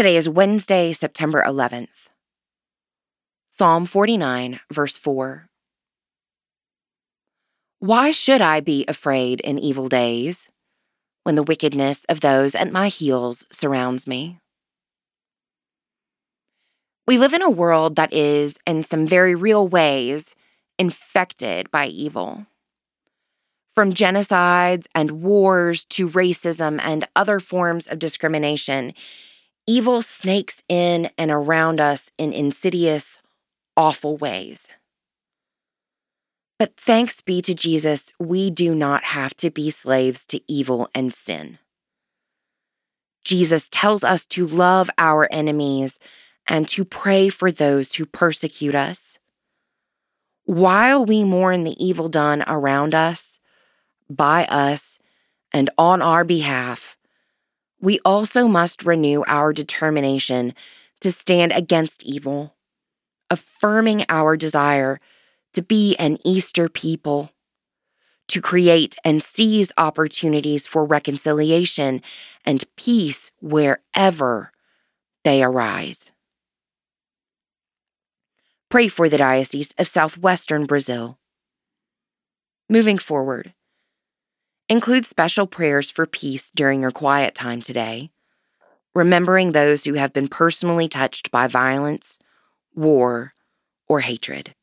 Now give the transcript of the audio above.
Today is Wednesday, September 11th. Psalm 49, verse 4. Why should I be afraid in evil days when the wickedness of those at my heels surrounds me? We live in a world that is, in some very real ways, infected by evil. From genocides and wars to racism and other forms of discrimination, evil snakes in and around us in insidious, awful ways. But thanks be to Jesus, we do not have to be slaves to evil and sin. Jesus tells us to love our enemies and to pray for those who persecute us. While we mourn the evil done around us, by us, and on our behalf, we also must renew our determination to stand against evil, affirming our desire to be an Easter people, to create and seize opportunities for reconciliation and peace wherever they arise. Pray for the Diocese of Southwestern Brazil. Moving forward, include special prayers for peace during your quiet time today, remembering those who have been personally touched by violence, war, or hatred.